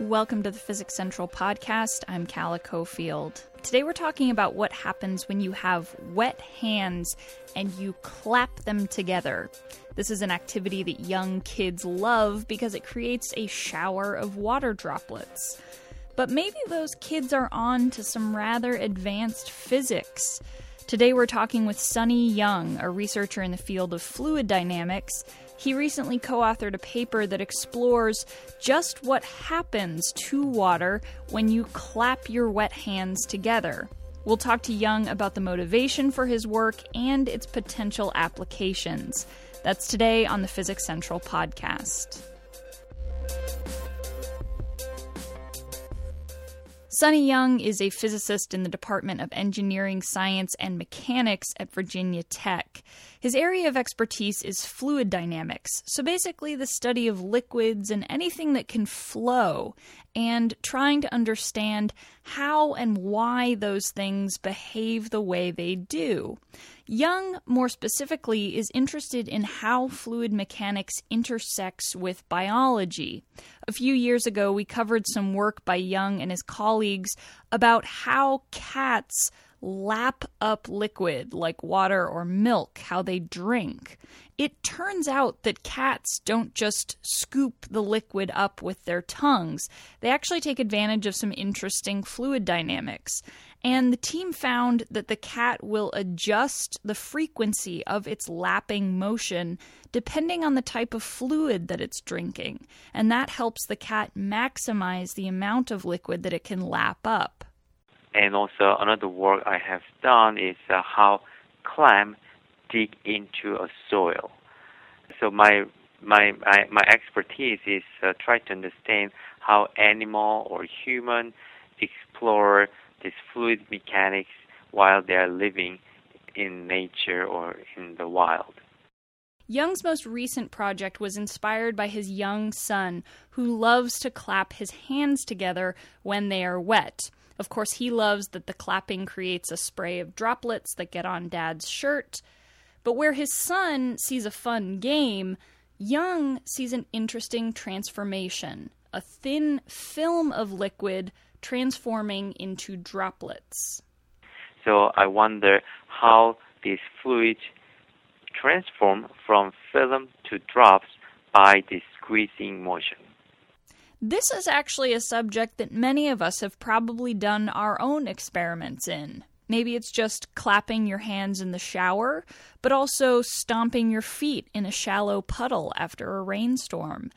Welcome to the Physics Central podcast. I'm Calla Cofield. Today we're talking about what happens when you have wet hands and you clap them together. This is an activity that young kids love because it creates a shower of water droplets. But maybe those kids are on to some rather advanced physics. Today we're talking with Sunny Jung, a researcher in the field of fluid dynamics. He recently co authored a paper that explores just what happens to water when you clap your wet hands together. We'll talk to Jung about the motivation for his work and its potential applications. That's today on the Physics Central podcast. Sunny Jung is a physicist in the Department of Engineering, Science, and Mechanics at Virginia Tech. His area of expertise is fluid dynamics, so basically the study of liquids and anything that can flow, and trying to understand how and why those things behave the way they do. Jung, more specifically, is interested in how fluid mechanics intersects with biology. A few years ago, we covered some work by Jung and his colleagues about how cats lap up liquid like water or milk, how they drink. It turns out that cats don't just scoop the liquid up with their tongues, they actually take advantage of some interesting fluid dynamics. And the team found that the cat will adjust the frequency of its lapping motion depending on the type of fluid that it's drinking. And that helps the cat maximize the amount of liquid that it can lap up. And also, another work I have done is uh, how clam dig into a soil. So my my my, my expertise is uh, try to understand how animal or human explore this fluid mechanics while they are living in nature or in the wild. Jung's most recent project was inspired by his young son, who loves to clap his hands together when they are wet. Of course, he loves that the clapping creates a spray of droplets that get on dad's shirt. But where his son sees a fun game, Jung sees an interesting transformation a thin film of liquid transforming into droplets. So I wonder how this fluid transform from film to drops by the squeezing motion. This is actually a subject that many of us have probably done our own experiments in. Maybe it's just clapping your hands in the shower, but also stomping your feet in a shallow puddle after a rainstorm.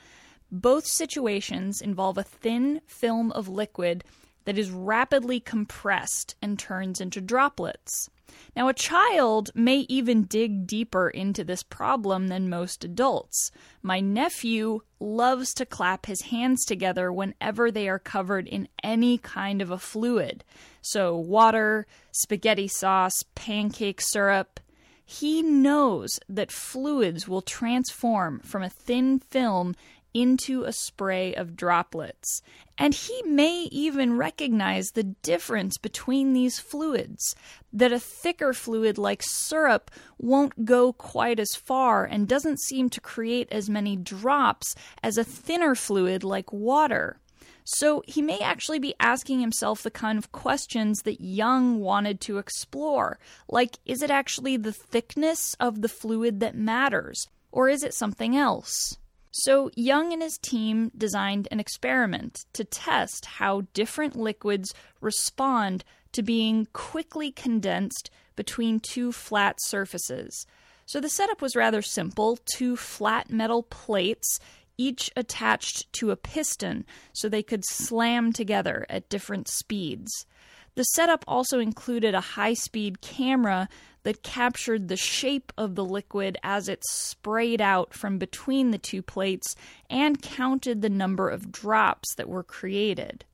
Both situations involve a thin film of liquid that is rapidly compressed and turns into droplets. Now, a child may even dig deeper into this problem than most adults. My nephew loves to clap his hands together whenever they are covered in any kind of a fluid. So, water, spaghetti sauce, pancake syrup. He knows that fluids will transform from a thin film into a spray of droplets. And he may even recognize the difference between these fluids, that a thicker fluid like syrup won't go quite as far and doesn't seem to create as many drops as a thinner fluid like water. So he may actually be asking himself the kind of questions that Jung wanted to explore, like is it actually the thickness of the fluid that matters, or is it something else? So, Jung and his team designed an experiment to test how different liquids respond to being quickly condensed between two flat surfaces. So, the setup was rather simple two flat metal plates, each attached to a piston, so they could slam together at different speeds. The setup also included a high speed camera that captured the shape of the liquid as it sprayed out from between the two plates and counted the number of drops that were created.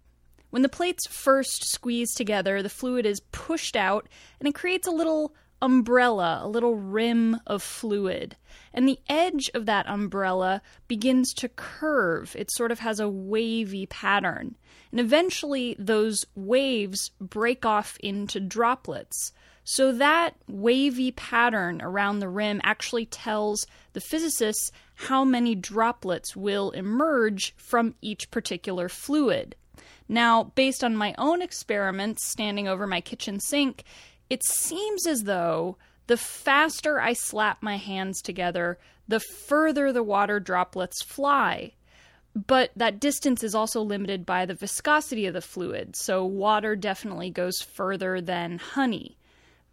When the plates first squeeze together, the fluid is pushed out and it creates a little umbrella, a little rim of fluid. And the edge of that umbrella begins to curve. It sort of has a wavy pattern. And eventually, those waves break off into droplets. So that wavy pattern around the rim actually tells the physicists how many droplets will emerge from each particular fluid. Now, based on my own experiments standing over my kitchen sink, it seems as though the faster I slap my hands together, the further the water droplets fly. But that distance is also limited by the viscosity of the fluid, so water definitely goes further than honey.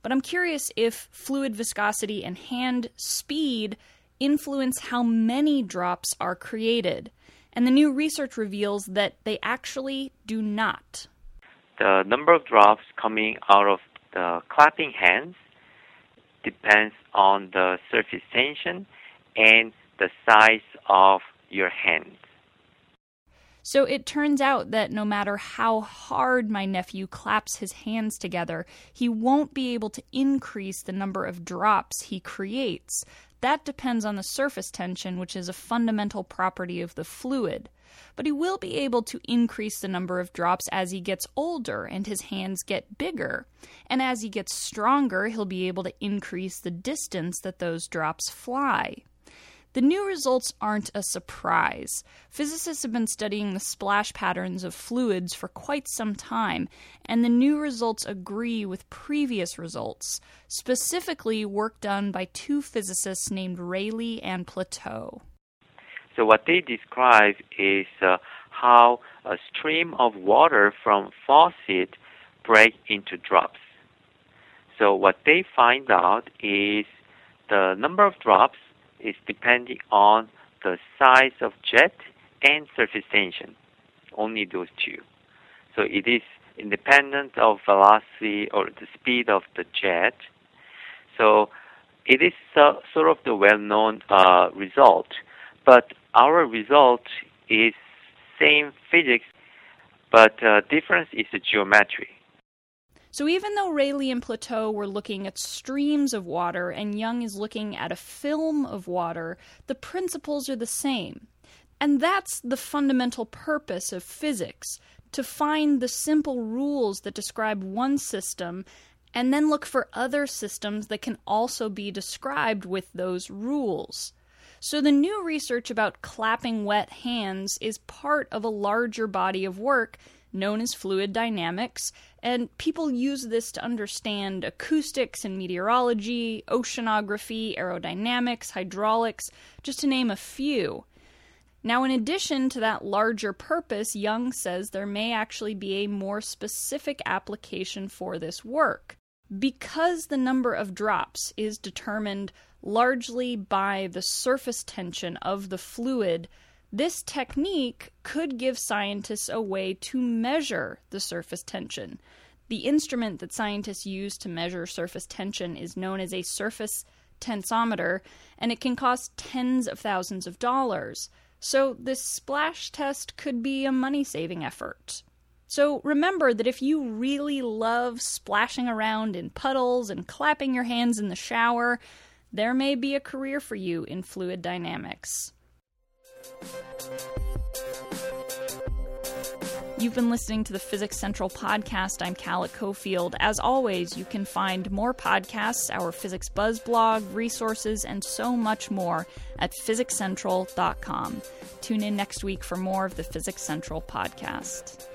But I'm curious if fluid viscosity and hand speed influence how many drops are created. And the new research reveals that they actually do not. The number of drops coming out of the clapping hands depends on the surface tension and the size of your hands. So it turns out that no matter how hard my nephew claps his hands together, he won't be able to increase the number of drops he creates. That depends on the surface tension, which is a fundamental property of the fluid. But he will be able to increase the number of drops as he gets older and his hands get bigger. And as he gets stronger, he'll be able to increase the distance that those drops fly. The new results aren't a surprise. Physicists have been studying the splash patterns of fluids for quite some time, and the new results agree with previous results, specifically work done by two physicists named Rayleigh and Plateau. So, what they describe is uh, how a stream of water from faucet break into drops. So, what they find out is the number of drops is depending on the size of jet and surface tension. Only those two. So it is independent of velocity or the speed of the jet. So it is uh, sort of the well-known uh, result, but our result is same physics, but uh, difference is the geometry. So even though Rayleigh and Plateau were looking at streams of water and Jung is looking at a film of water, the principles are the same. And that's the fundamental purpose of physics to find the simple rules that describe one system and then look for other systems that can also be described with those rules. So, the new research about clapping wet hands is part of a larger body of work known as fluid dynamics, and people use this to understand acoustics and meteorology, oceanography, aerodynamics, hydraulics, just to name a few. Now, in addition to that larger purpose, Jung says there may actually be a more specific application for this work. Because the number of drops is determined largely by the surface tension of the fluid, this technique could give scientists a way to measure the surface tension. The instrument that scientists use to measure surface tension is known as a surface tensometer, and it can cost tens of thousands of dollars. So, this splash test could be a money saving effort. So, remember that if you really love splashing around in puddles and clapping your hands in the shower, there may be a career for you in fluid dynamics. You've been listening to the Physics Central podcast. I'm Calla Cofield. As always, you can find more podcasts, our Physics Buzz blog, resources, and so much more at physicscentral.com. Tune in next week for more of the Physics Central podcast.